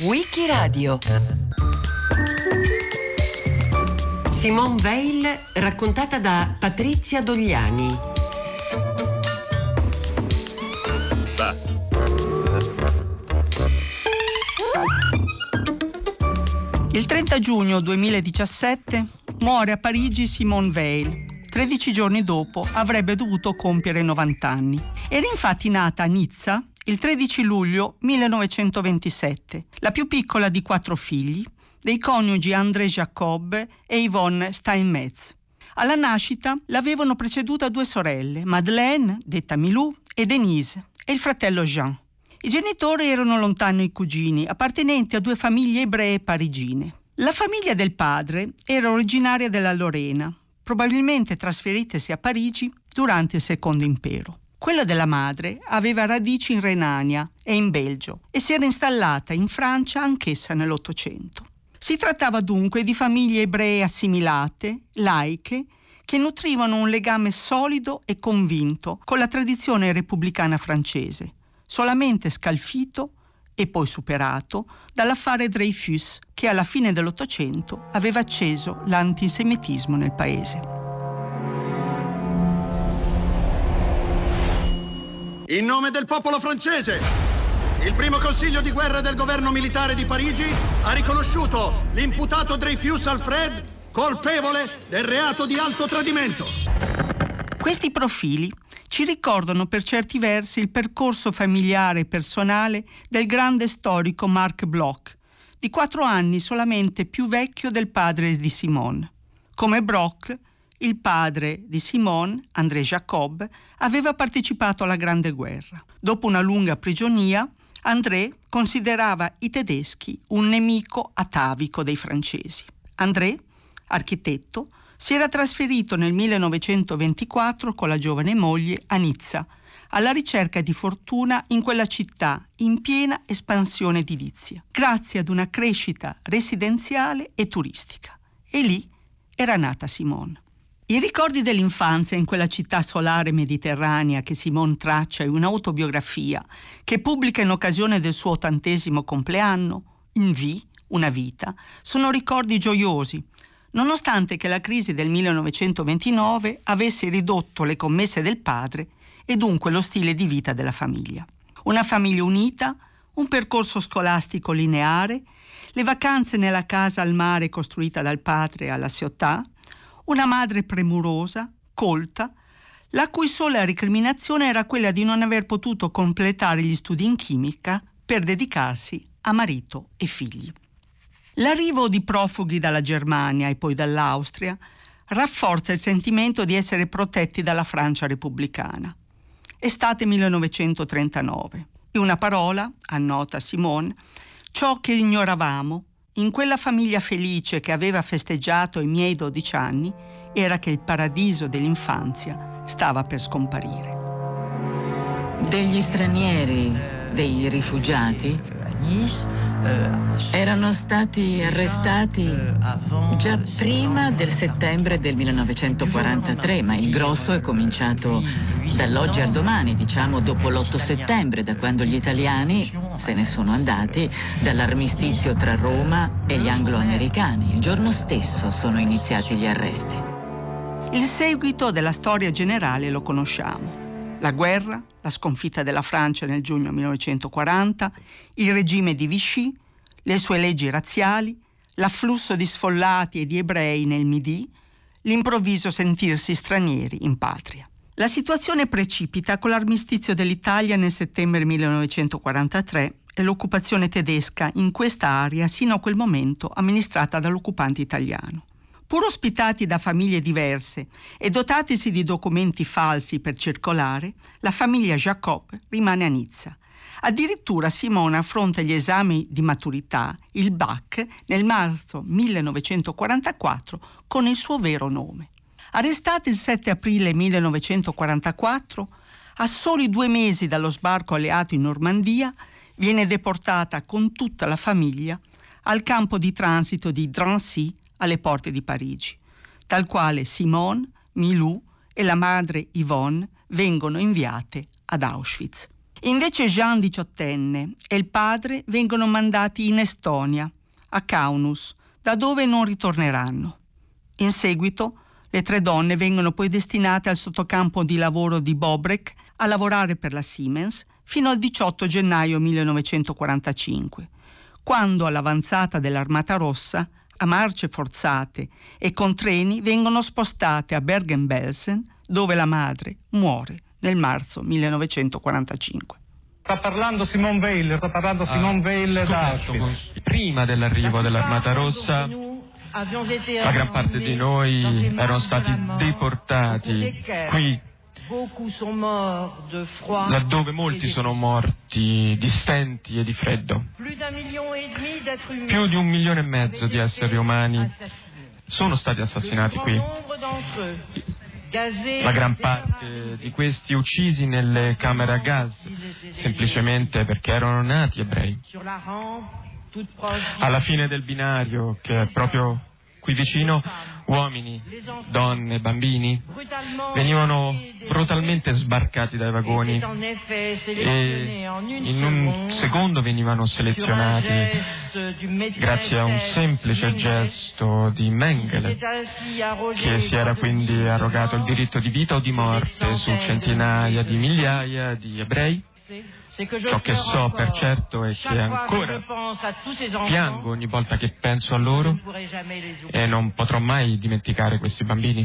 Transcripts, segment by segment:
Wikiradio Simone Veil raccontata da Patrizia Dogliani. Il 30 giugno 2017 muore a Parigi Simone Veil. 13 giorni dopo avrebbe dovuto compiere 90 anni. Era infatti nata a Nizza il 13 luglio 1927, la più piccola di quattro figli, dei coniugi André Jacob e Yvonne Steinmetz. Alla nascita l'avevano preceduta due sorelle, Madeleine, detta Milou, e Denise, e il fratello Jean. I genitori erano lontani cugini, appartenenti a due famiglie ebree parigine. La famiglia del padre era originaria della Lorena, probabilmente trasferitesi a Parigi durante il Secondo Impero. Quella della madre aveva radici in Renania e in Belgio e si era installata in Francia anch'essa nell'Ottocento. Si trattava dunque di famiglie ebree assimilate, laiche, che nutrivano un legame solido e convinto con la tradizione repubblicana francese, solamente scalfito e poi superato dall'affare Dreyfus che alla fine dell'Ottocento aveva acceso l'antisemitismo nel paese. In nome del popolo francese, il primo consiglio di guerra del governo militare di Parigi ha riconosciuto l'imputato Dreyfus Alfred colpevole del reato di alto tradimento. Questi profili ci ricordano per certi versi il percorso familiare e personale del grande storico Marc Bloch, di quattro anni solamente più vecchio del padre di Simone. Come Bloch, il padre di Simone, André Jacob, aveva partecipato alla Grande Guerra. Dopo una lunga prigionia, André considerava i tedeschi un nemico atavico dei francesi. André, architetto, si era trasferito nel 1924 con la giovane moglie a Nizza, alla ricerca di fortuna in quella città in piena espansione edilizia, grazie ad una crescita residenziale e turistica. E lì era nata Simone. I ricordi dell'infanzia in quella città solare mediterranea che Simone traccia in un'autobiografia che pubblica in occasione del suo ottantesimo compleanno, In V, una vita, sono ricordi gioiosi, nonostante che la crisi del 1929 avesse ridotto le commesse del padre e dunque lo stile di vita della famiglia. Una famiglia unita, un percorso scolastico lineare, le vacanze nella casa al mare costruita dal padre alla Ciotat, una madre premurosa, colta, la cui sola recriminazione era quella di non aver potuto completare gli studi in chimica per dedicarsi a marito e figli. L'arrivo di profughi dalla Germania e poi dall'Austria rafforza il sentimento di essere protetti dalla Francia repubblicana. Estate 1939. In una parola, annota Simone, ciò che ignoravamo in quella famiglia felice che aveva festeggiato i miei 12 anni era che il paradiso dell'infanzia stava per scomparire. Degli stranieri, dei rifugiati, erano stati arrestati già prima del settembre del 1943, ma il grosso è cominciato dall'oggi al domani, diciamo dopo l'8 settembre, da quando gli italiani se ne sono andati dall'armistizio tra Roma e gli anglo-americani. Il giorno stesso sono iniziati gli arresti. Il seguito della storia generale lo conosciamo. La guerra, la sconfitta della Francia nel giugno 1940, il regime di Vichy, le sue leggi razziali, l'afflusso di sfollati e di ebrei nel Midi, l'improvviso sentirsi stranieri in patria. La situazione precipita con l'armistizio dell'Italia nel settembre 1943 e l'occupazione tedesca in questa area sino a quel momento amministrata dall'occupante italiano. Pur ospitati da famiglie diverse e dotatisi di documenti falsi per circolare, la famiglia Jacob rimane a Nizza. Addirittura Simone affronta gli esami di maturità, il BAC, nel marzo 1944 con il suo vero nome. Arrestata il 7 aprile 1944, a soli due mesi dallo sbarco alleato in Normandia, viene deportata con tutta la famiglia al campo di transito di Drancy alle porte di Parigi, dal quale Simone, Milou e la madre Yvonne vengono inviate ad Auschwitz. Invece Jean, diciottenne, e il padre vengono mandati in Estonia, a Kaunus, da dove non ritorneranno. In seguito, le tre donne vengono poi destinate al sottocampo di lavoro di Bobrek a lavorare per la Siemens fino al 18 gennaio 1945, quando all'avanzata dell'Armata Rossa, a marce forzate e con treni vengono spostate a Bergen-Belsen, dove la madre muore nel marzo 1945. Sta parlando Simone Weil, sta parlando ah, Simone Weil da. Prima dell'arrivo dell'Armata Rossa, la gran parte di noi erano stati deportati qui laddove molti sono morti di stenti e di freddo. Più di un milione e mezzo di esseri umani sono stati assassinati qui. La gran parte di questi uccisi nelle camere a gas, semplicemente perché erano nati ebrei. Alla fine del binario, che è proprio qui vicino, uomini, donne, bambini venivano brutalmente sbarcati dai vagoni e in un secondo venivano selezionati grazie a un semplice gesto di Mengele che si era quindi arrogato il diritto di vita o di morte su centinaia di migliaia di ebrei Ciò che so per certo è che ancora piango ogni volta che penso a loro e non potrò mai dimenticare questi bambini.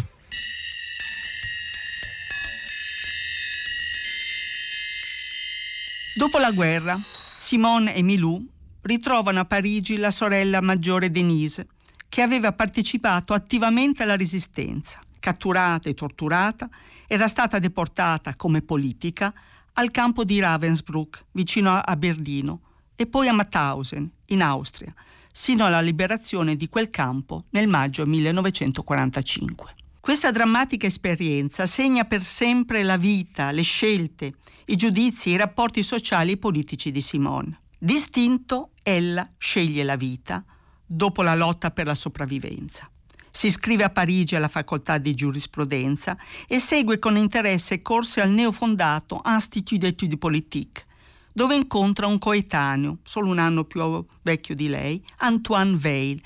Dopo la guerra, Simone e Milou ritrovano a Parigi la sorella maggiore Denise, che aveva partecipato attivamente alla resistenza. Catturata e torturata, era stata deportata come politica al campo di Ravensbrück, vicino a Berlino, e poi a Mauthausen, in Austria, sino alla liberazione di quel campo nel maggio 1945. Questa drammatica esperienza segna per sempre la vita, le scelte, i giudizi i rapporti sociali e politici di Simone. Distinto, ella sceglie la vita dopo la lotta per la sopravvivenza. Si iscrive a Parigi alla facoltà di giurisprudenza e segue con interesse corsi al neofondato Institut d'études politiques, dove incontra un coetaneo, solo un anno più vecchio di lei, Antoine Weil,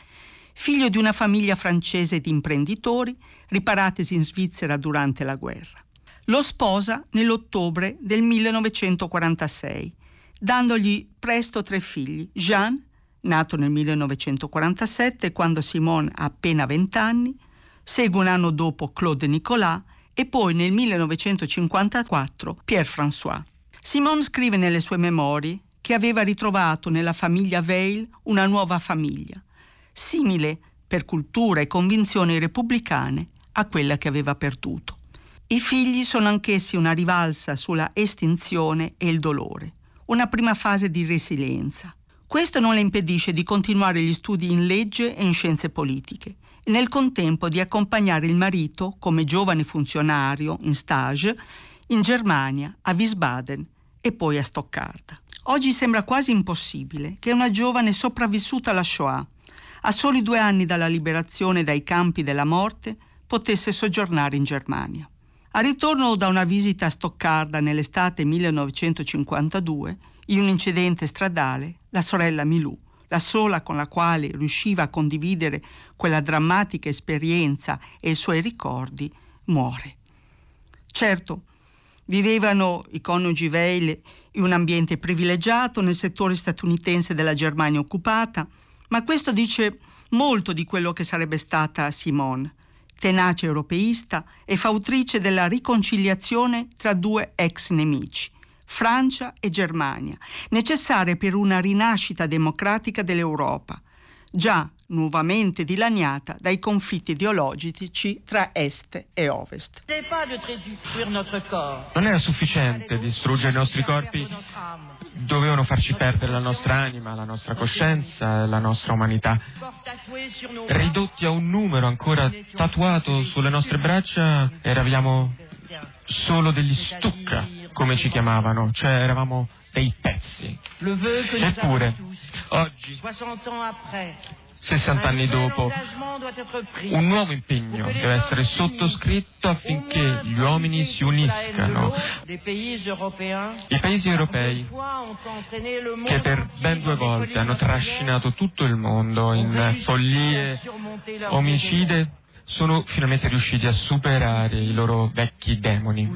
figlio di una famiglia francese di imprenditori riparatesi in Svizzera durante la guerra. Lo sposa nell'ottobre del 1946, dandogli presto tre figli, Jean, nato nel 1947 quando Simone ha appena 20 anni, segue un anno dopo Claude Nicolas e poi nel 1954 Pierre François. Simone scrive nelle sue memorie che aveva ritrovato nella famiglia Veil una nuova famiglia, simile per cultura e convinzioni repubblicane a quella che aveva perduto. I figli sono anch'essi una rivalsa sulla estinzione e il dolore, una prima fase di resilienza, questo non le impedisce di continuare gli studi in legge e in scienze politiche e nel contempo di accompagnare il marito come giovane funzionario in stage in Germania, a Wiesbaden e poi a Stoccarda. Oggi sembra quasi impossibile che una giovane sopravvissuta alla Shoah, a soli due anni dalla liberazione dai campi della morte, potesse soggiornare in Germania. A ritorno da una visita a Stoccarda nell'estate 1952, in un incidente stradale, la sorella Milù, la sola con la quale riusciva a condividere quella drammatica esperienza e i suoi ricordi, muore. Certo, vivevano i coniugi Veil in un ambiente privilegiato nel settore statunitense della Germania occupata, ma questo dice molto di quello che sarebbe stata Simone, tenace europeista e fautrice della riconciliazione tra due ex nemici, Francia e Germania, necessarie per una rinascita democratica dell'Europa, già nuovamente dilaniata dai conflitti ideologici tra Est e Ovest. Non era sufficiente distruggere i nostri corpi, dovevano farci perdere la nostra anima, la nostra coscienza e la nostra umanità. Ridotti a un numero ancora tatuato sulle nostre braccia, eravamo solo degli stucca come ci chiamavano, cioè eravamo dei pezzi. Eppure, oggi, 60 anni dopo, un nuovo impegno deve essere sottoscritto affinché gli uomini si uniscano. I paesi europei, che per ben due volte hanno trascinato tutto il mondo in follie omicide, sono finalmente riusciti a superare i loro vecchi demoni.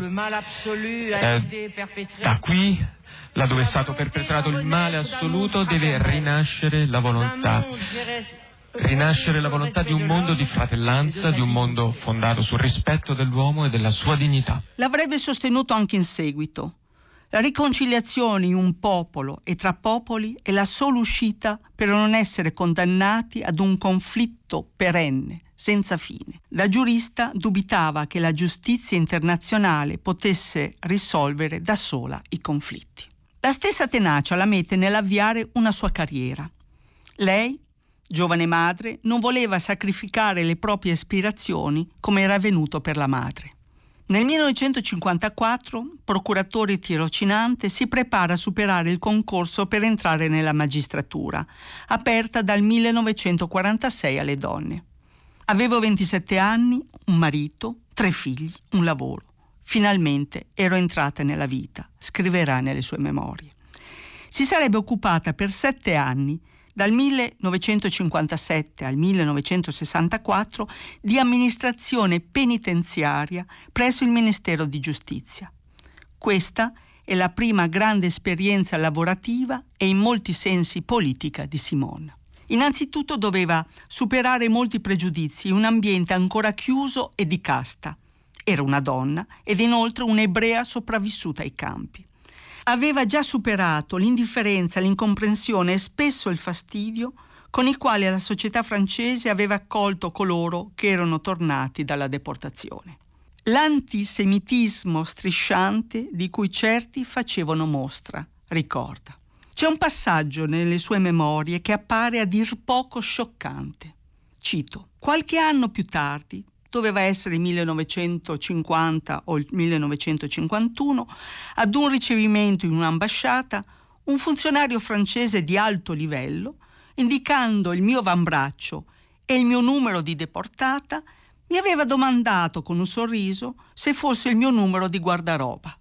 Eh, da qui, laddove è stato perpetrato il male assoluto, deve rinascere la volontà. Rinascere la volontà di un mondo di fratellanza, di un mondo fondato sul rispetto dell'uomo e della sua dignità. L'avrebbe sostenuto anche in seguito. La riconciliazione in un popolo e tra popoli è la sola uscita per non essere condannati ad un conflitto perenne, senza fine. Da giurista dubitava che la giustizia internazionale potesse risolvere da sola i conflitti. La stessa tenacia la mette nell'avviare una sua carriera. Lei, giovane madre, non voleva sacrificare le proprie aspirazioni come era avvenuto per la madre. Nel 1954, procuratore tirocinante si prepara a superare il concorso per entrare nella magistratura, aperta dal 1946 alle donne. Avevo 27 anni, un marito, tre figli, un lavoro. Finalmente ero entrata nella vita, scriverà nelle sue memorie. Si sarebbe occupata per sette anni dal 1957 al 1964 di amministrazione penitenziaria presso il Ministero di Giustizia. Questa è la prima grande esperienza lavorativa e in molti sensi politica di Simone. Innanzitutto doveva superare molti pregiudizi un ambiente ancora chiuso e di casta. Era una donna ed inoltre un'ebrea sopravvissuta ai campi aveva già superato l'indifferenza, l'incomprensione e spesso il fastidio con i quali la società francese aveva accolto coloro che erano tornati dalla deportazione. L'antisemitismo strisciante di cui certi facevano mostra, ricorda. C'è un passaggio nelle sue memorie che appare a dir poco scioccante. Cito, qualche anno più tardi, doveva essere il 1950 o il 1951, ad un ricevimento in un'ambasciata, un funzionario francese di alto livello, indicando il mio avambraccio e il mio numero di deportata, mi aveva domandato con un sorriso se fosse il mio numero di guardaroba.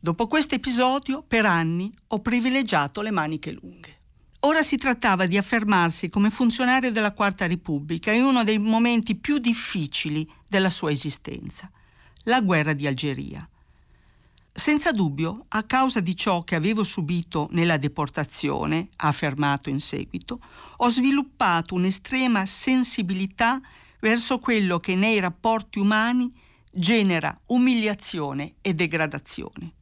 Dopo questo episodio, per anni, ho privilegiato le maniche lunghe. Ora si trattava di affermarsi come funzionario della Quarta Repubblica in uno dei momenti più difficili della sua esistenza, la guerra di Algeria. Senza dubbio, a causa di ciò che avevo subito nella deportazione, ha affermato in seguito, ho sviluppato un'estrema sensibilità verso quello che nei rapporti umani genera umiliazione e degradazione.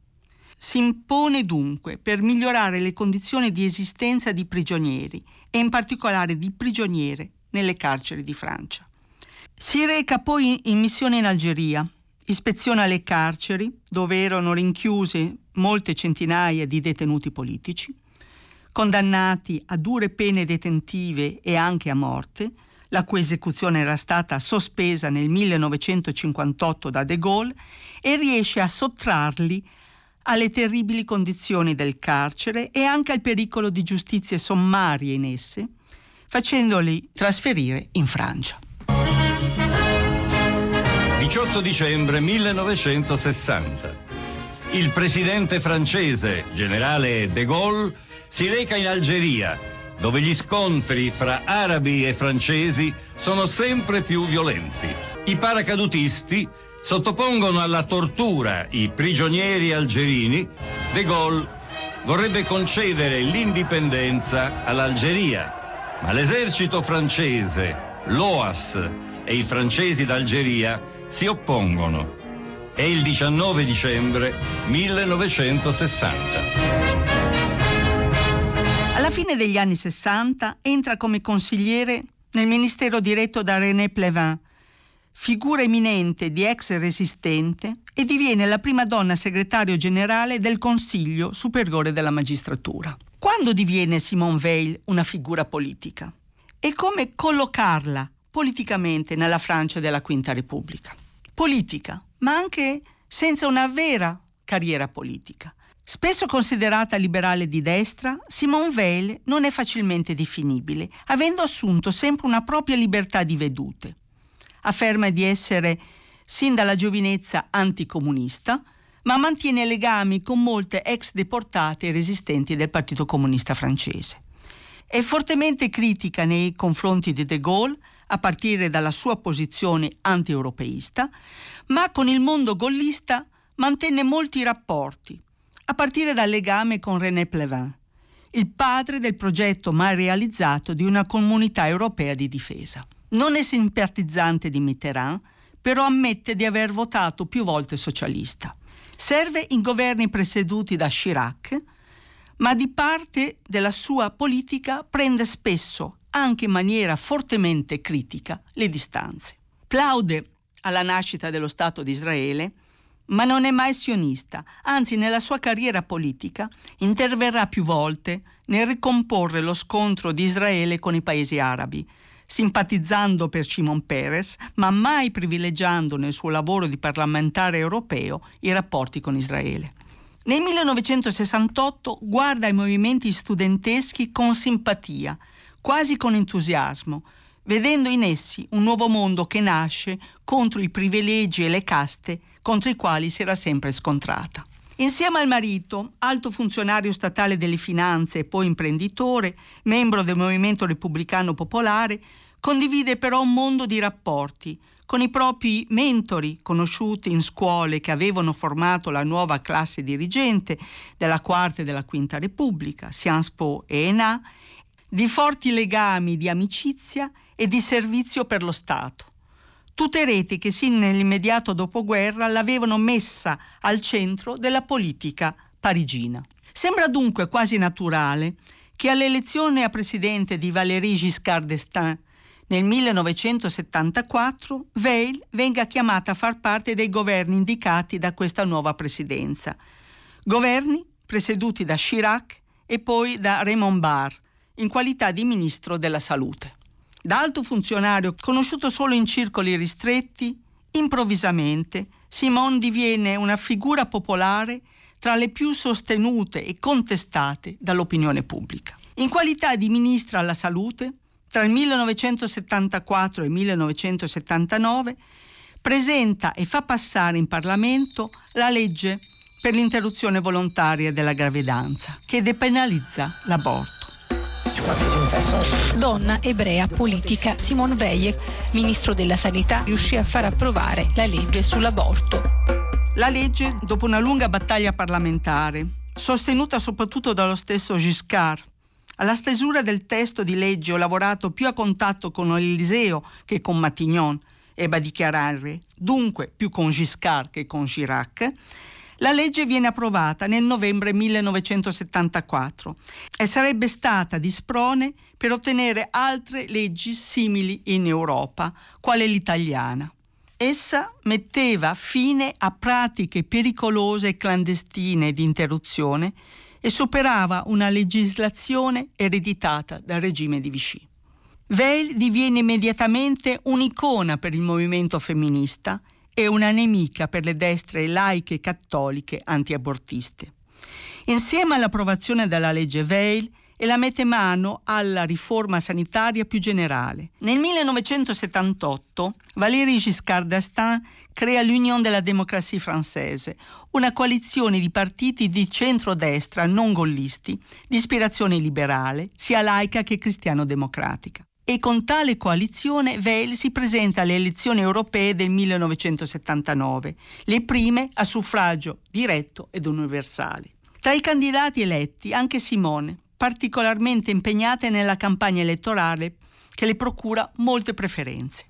Si impone dunque per migliorare le condizioni di esistenza di prigionieri e in particolare di prigioniere nelle carceri di Francia. Si reca poi in missione in Algeria, ispeziona le carceri dove erano rinchiuse molte centinaia di detenuti politici, condannati a dure pene detentive e anche a morte, la cui esecuzione era stata sospesa nel 1958 da De Gaulle, e riesce a sottrarli alle terribili condizioni del carcere e anche al pericolo di giustizie sommarie in esse, facendoli trasferire in Francia. 18 dicembre 1960. Il presidente francese, generale de Gaulle, si reca in Algeria, dove gli scontri fra arabi e francesi sono sempre più violenti. I paracadutisti sottopongono alla tortura i prigionieri algerini, De Gaulle vorrebbe concedere l'indipendenza all'Algeria, ma l'esercito francese, l'OAS e i francesi d'Algeria si oppongono. È il 19 dicembre 1960. Alla fine degli anni 60 entra come consigliere nel ministero diretto da René Plevin, figura eminente di ex resistente e diviene la prima donna segretario generale del Consiglio Superiore della Magistratura. Quando diviene Simone Veil una figura politica? E come collocarla politicamente nella Francia della Quinta Repubblica? Politica, ma anche senza una vera carriera politica. Spesso considerata liberale di destra, Simone Weil non è facilmente definibile, avendo assunto sempre una propria libertà di vedute. Afferma di essere sin dalla giovinezza anticomunista, ma mantiene legami con molte ex deportate e resistenti del Partito Comunista francese. È fortemente critica nei confronti di De Gaulle, a partire dalla sua posizione anti-europeista, ma con il mondo gollista mantenne molti rapporti, a partire dal legame con René Plevin, il padre del progetto mai realizzato di una comunità europea di difesa. Non è simpatizzante di Mitterrand, però ammette di aver votato più volte socialista. Serve in governi presieduti da Chirac, ma di parte della sua politica prende spesso, anche in maniera fortemente critica, le distanze. Plaude alla nascita dello Stato di Israele, ma non è mai sionista, anzi nella sua carriera politica interverrà più volte nel ricomporre lo scontro di Israele con i paesi arabi, simpatizzando per Shimon Peres, ma mai privilegiando nel suo lavoro di parlamentare europeo i rapporti con Israele. Nel 1968 guarda i movimenti studenteschi con simpatia, quasi con entusiasmo, vedendo in essi un nuovo mondo che nasce contro i privilegi e le caste contro i quali si era sempre scontrata. Insieme al marito, alto funzionario statale delle finanze e poi imprenditore, membro del Movimento Repubblicano Popolare, condivide però un mondo di rapporti con i propri mentori conosciuti in scuole che avevano formato la nuova classe dirigente della Quarta e della Quinta Repubblica, Sciences Po e ENA, di forti legami di amicizia e di servizio per lo Stato. Tutte reti che sin nell'immediato dopoguerra l'avevano messa al centro della politica parigina. Sembra dunque quasi naturale che all'elezione a presidente di Valéry Giscard d'Estaing nel 1974 Veil venga chiamata a far parte dei governi indicati da questa nuova presidenza. Governi presieduti da Chirac e poi da Raymond Barre, in qualità di ministro della salute. Da alto funzionario conosciuto solo in circoli ristretti, improvvisamente Simone diviene una figura popolare tra le più sostenute e contestate dall'opinione pubblica. In qualità di ministra alla salute, tra il 1974 e il 1979, presenta e fa passare in Parlamento la legge per l'interruzione volontaria della gravidanza, che depenalizza l'aborto. Donna ebrea politica Simone Veil, ministro della Sanità, riuscì a far approvare la legge sull'aborto. La legge, dopo una lunga battaglia parlamentare, sostenuta soprattutto dallo stesso Giscard, alla stesura del testo di legge ho lavorato più a contatto con Eliseo che con Matignon, ebbe a dichiarare, dunque più con Giscard che con Chirac, la legge viene approvata nel novembre 1974 e sarebbe stata di sprone per ottenere altre leggi simili in Europa, quale l'italiana. Essa metteva fine a pratiche pericolose e clandestine di interruzione e superava una legislazione ereditata dal regime di Vichy. Veil diviene immediatamente un'icona per il movimento femminista e una nemica per le destre laiche cattoliche antiabortiste. Insieme all'approvazione della legge Veil, e la mette mano alla riforma sanitaria più generale. Nel 1978 Valéry Giscard d'Estaing crea l'Union de la démocratie française, una coalizione di partiti di centrodestra non gollisti, di ispirazione liberale, sia laica che cristiano-democratica e con tale coalizione Veil si presenta alle elezioni europee del 1979, le prime a suffragio diretto ed universale. Tra i candidati eletti anche Simone, particolarmente impegnata nella campagna elettorale che le procura molte preferenze.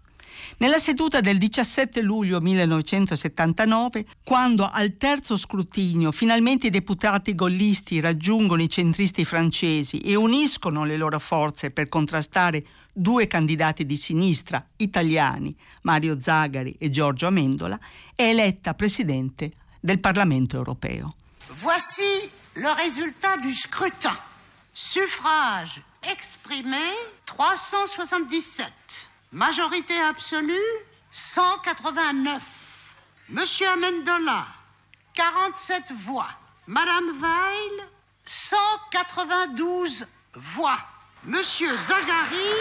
Nella seduta del 17 luglio 1979, quando al terzo scrutinio finalmente i deputati gollisti raggiungono i centristi francesi e uniscono le loro forze per contrastare due candidati di sinistra italiani, Mario Zagari e Giorgio Amendola, è eletta presidente del Parlamento europeo. Voici le risultat du scrutin. Suffrage exprimé 377. Majorité absolue 189. Monsieur Amendola, 47 voix. Madame Weil, 192 voix. Monsieur Zagari,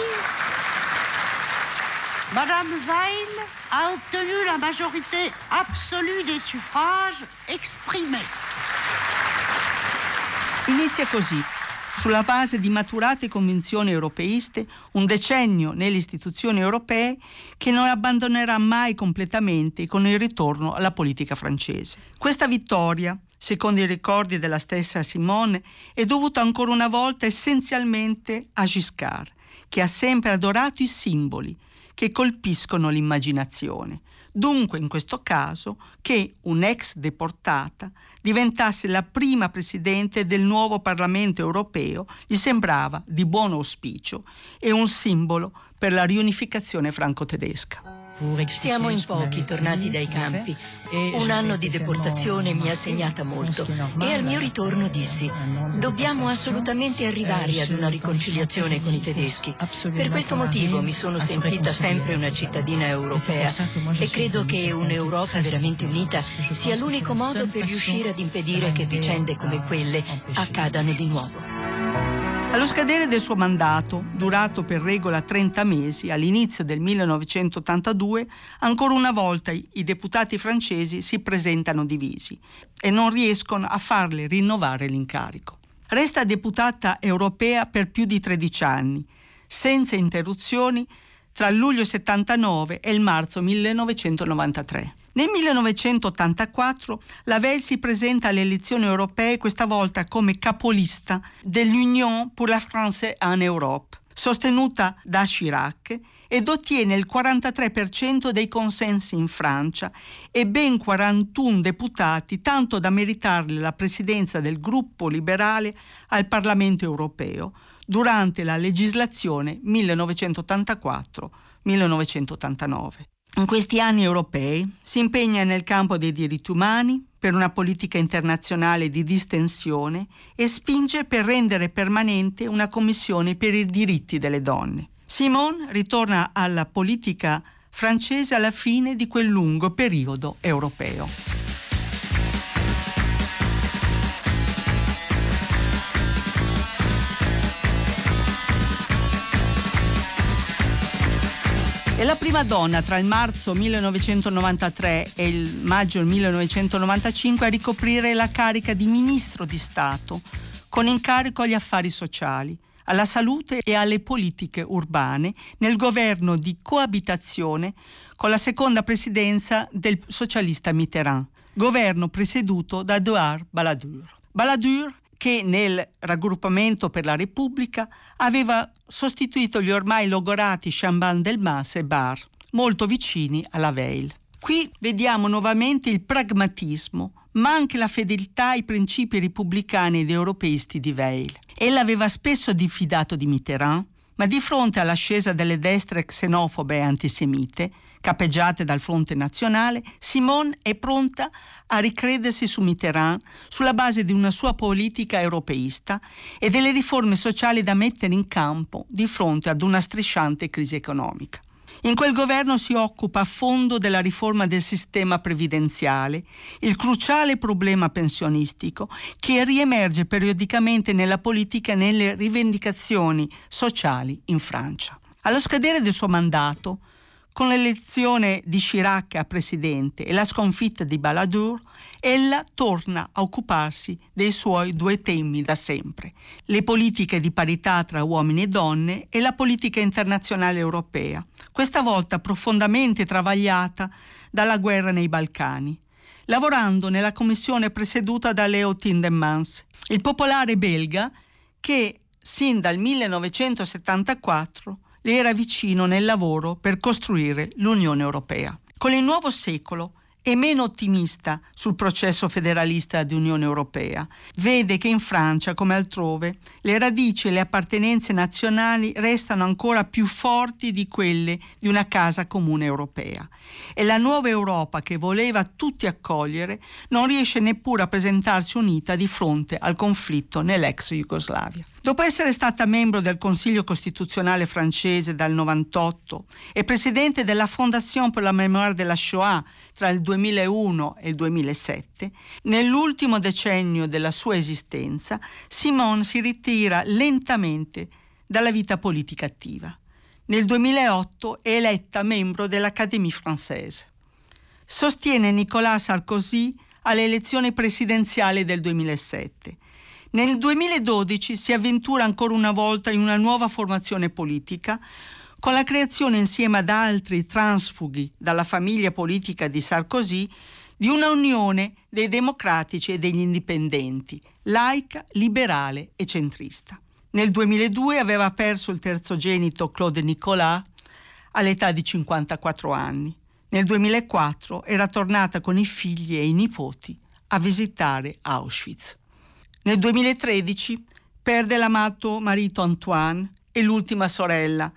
Madame Weil a obtenu la majorité absolue des suffrages exprimés. Inizia così, sulla base di maturate convinzioni europeiste, un decennio nelle istituzioni europee che non abbandonerà mai completamente con il ritorno alla politica francese. Questa vittoria, secondo i ricordi della stessa Simone, è dovuta ancora una volta essenzialmente a Giscard, che ha sempre adorato i simboli che colpiscono l'immaginazione. Dunque, in questo caso, che un'ex deportata diventasse la prima presidente del nuovo Parlamento europeo gli sembrava di buon auspicio e un simbolo per la riunificazione franco-tedesca. Siamo in pochi tornati dai campi. Un anno di deportazione mi ha segnata molto e al mio ritorno dissi dobbiamo assolutamente arrivare ad una riconciliazione con i tedeschi. Per questo motivo mi sono sentita sempre una cittadina europea e credo che un'Europa veramente unita sia l'unico modo per riuscire ad impedire che vicende come quelle accadano di nuovo. Allo scadere del suo mandato, durato per regola 30 mesi, all'inizio del 1982, ancora una volta i deputati francesi si presentano divisi e non riescono a farle rinnovare l'incarico. Resta deputata europea per più di 13 anni, senza interruzioni, tra il luglio 79 e il marzo 1993. Nel 1984 la Veil si presenta alle elezioni europee questa volta come capolista dell'Union pour la France en Europe, sostenuta da Chirac ed ottiene il 43% dei consensi in Francia e ben 41 deputati, tanto da meritarle la presidenza del gruppo liberale al Parlamento europeo durante la legislazione 1984-1989. In questi anni europei si impegna nel campo dei diritti umani, per una politica internazionale di distensione e spinge per rendere permanente una commissione per i diritti delle donne. Simone ritorna alla politica francese alla fine di quel lungo periodo europeo. È la prima donna tra il marzo 1993 e il maggio 1995 a ricoprire la carica di ministro di Stato, con incarico agli affari sociali, alla salute e alle politiche urbane nel governo di coabitazione con la seconda presidenza del socialista Mitterrand, governo presieduto da Edouard Balladur. Balladur che nel raggruppamento per la Repubblica aveva sostituito gli ormai logorati Chambon del Mas e Bar, molto vicini alla Veil. Qui vediamo nuovamente il pragmatismo, ma anche la fedeltà ai principi repubblicani ed europeisti di Veil. Ella aveva spesso diffidato di Mitterrand, ma di fronte all'ascesa delle destre xenofobe e antisemite, capeggiate dal fronte nazionale, Simone è pronta a ricredersi su Mitterrand sulla base di una sua politica europeista e delle riforme sociali da mettere in campo di fronte ad una strisciante crisi economica. In quel governo si occupa a fondo della riforma del sistema previdenziale, il cruciale problema pensionistico che riemerge periodicamente nella politica e nelle rivendicazioni sociali in Francia. Allo scadere del suo mandato, con l'elezione di Chirac a presidente e la sconfitta di Balladur, ella torna a occuparsi dei suoi due temi da sempre, le politiche di parità tra uomini e donne e la politica internazionale europea, questa volta profondamente travagliata dalla guerra nei Balcani, lavorando nella commissione presieduta da Leo Tindemans, il popolare belga che sin dal 1974 le era vicino nel lavoro per costruire l'Unione Europea. Con il nuovo secolo è meno ottimista sul processo federalista di Unione Europea. Vede che in Francia, come altrove, le radici e le appartenenze nazionali restano ancora più forti di quelle di una casa comune europea. E la nuova Europa che voleva tutti accogliere non riesce neppure a presentarsi unita di fronte al conflitto nell'ex Jugoslavia. Dopo essere stata membro del Consiglio Costituzionale francese dal 98 e presidente della Fondation pour la mémoire de la Shoah tra il 2001 e il 2007, nell'ultimo decennio della sua esistenza, Simone si ritira lentamente dalla vita politica attiva. Nel 2008 è eletta membro dell'Académie française. Sostiene Nicolas Sarkozy alle elezioni presidenziali del 2007 nel 2012 si avventura ancora una volta in una nuova formazione politica con la creazione insieme ad altri transfughi dalla famiglia politica di Sarkozy di una unione dei democratici e degli indipendenti, laica, liberale e centrista. Nel 2002 aveva perso il terzogenito Claude Nicolas all'età di 54 anni. Nel 2004 era tornata con i figli e i nipoti a visitare Auschwitz. Nel 2013 perde l'amato marito Antoine e l'ultima sorella,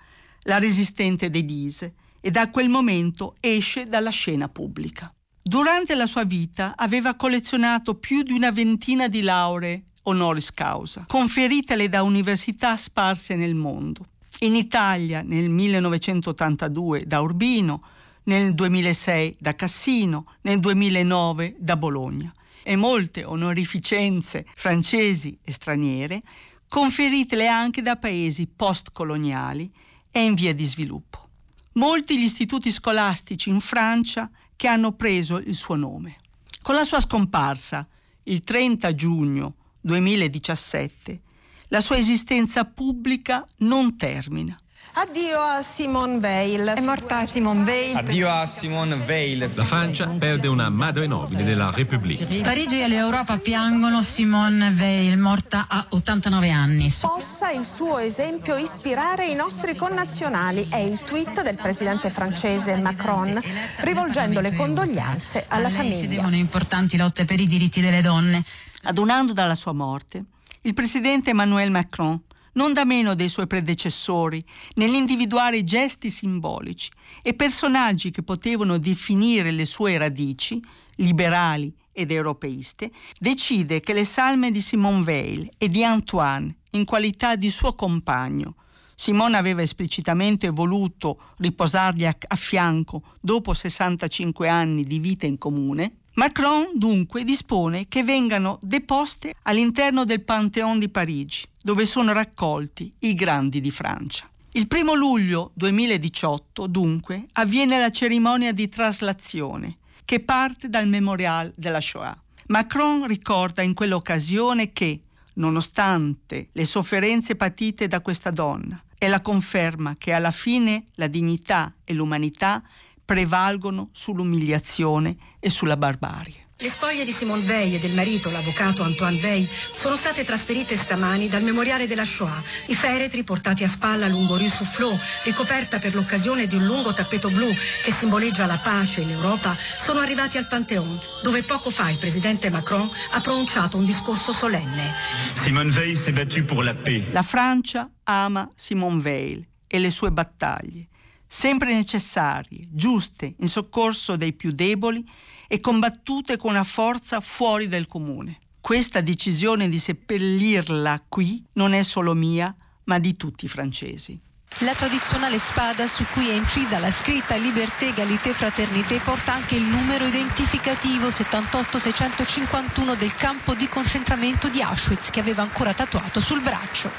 la resistente Denise, e da quel momento esce dalla scena pubblica. Durante la sua vita aveva collezionato più di una ventina di lauree honoris causa, conferitele da università sparse nel mondo. In Italia nel 1982 da Urbino, nel 2006 da Cassino, nel 2009 da Bologna e molte onorificenze francesi e straniere, conferitele anche da paesi postcoloniali e in via di sviluppo. Molti gli istituti scolastici in Francia che hanno preso il suo nome. Con la sua scomparsa, il 30 giugno 2017, la sua esistenza pubblica non termina. Addio a Simone Veil. È morta Simone Veil. Addio a Simone Veil. La Francia perde una madre nobile della Repubblica. Parigi e l'Europa piangono Simone Veil, morta a 89 anni. Possa il suo esempio ispirare i nostri connazionali, è il tweet del presidente francese Macron, rivolgendo le condoglianze alla famiglia. Sono importanti lotte per i diritti delle donne. Ad un anno dalla sua morte, il presidente Emmanuel Macron non da meno dei suoi predecessori, nell'individuare gesti simbolici e personaggi che potevano definire le sue radici, liberali ed europeiste, decide che le salme di Simone Veil e di Antoine, in qualità di suo compagno, Simone aveva esplicitamente voluto riposargli a, fianco dopo 65 anni di vita in comune, Macron dunque dispone che vengano deposte all'interno del Pantheon di Parigi, dove sono raccolti i grandi di Francia. Il primo luglio 2018, dunque, avviene la cerimonia di traslazione che parte dal memorial della Shoah. Macron ricorda in quell'occasione che, nonostante le sofferenze patite da questa donna, è la conferma che alla fine la dignità e l'umanità prevalgono sull'umiliazione e sulla barbarie. Le spoglie di Simone Veil e del marito, l'avvocato Antoine Veil, sono state trasferite stamani dal memoriale della Shoah. I feretri portati a spalla lungo Rue Soufflot, ricoperta per l'occasione di un lungo tappeto blu che simboleggia la pace e l'Europa, sono arrivati al Pantheon, dove poco fa il presidente Macron ha pronunciato un discorso solenne. Simone Veil s'est battue pour la paix. La Francia ama Simone Veil e le sue battaglie sempre necessarie, giuste, in soccorso dei più deboli e combattute con una forza fuori del comune. Questa decisione di seppellirla qui non è solo mia, ma di tutti i francesi. La tradizionale spada su cui è incisa la scritta Liberté, Egalité, Fraternité porta anche il numero identificativo 78651 del campo di concentramento di Auschwitz che aveva ancora tatuato sul braccio.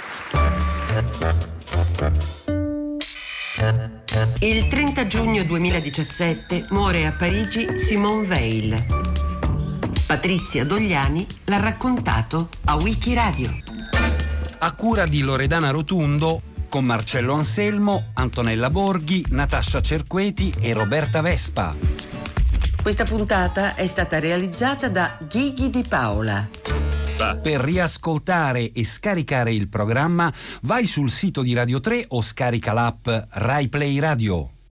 Il 30 giugno 2017 muore a Parigi Simone Veil. Patrizia Dogliani l'ha raccontato a Wikiradio. A cura di Loredana Rotundo con Marcello Anselmo, Antonella Borghi, Natascia Cerqueti e Roberta Vespa. Questa puntata è stata realizzata da Ghighi di Paola. Per riascoltare e scaricare il programma vai sul sito di Radio 3 o scarica l'app Rai Play Radio.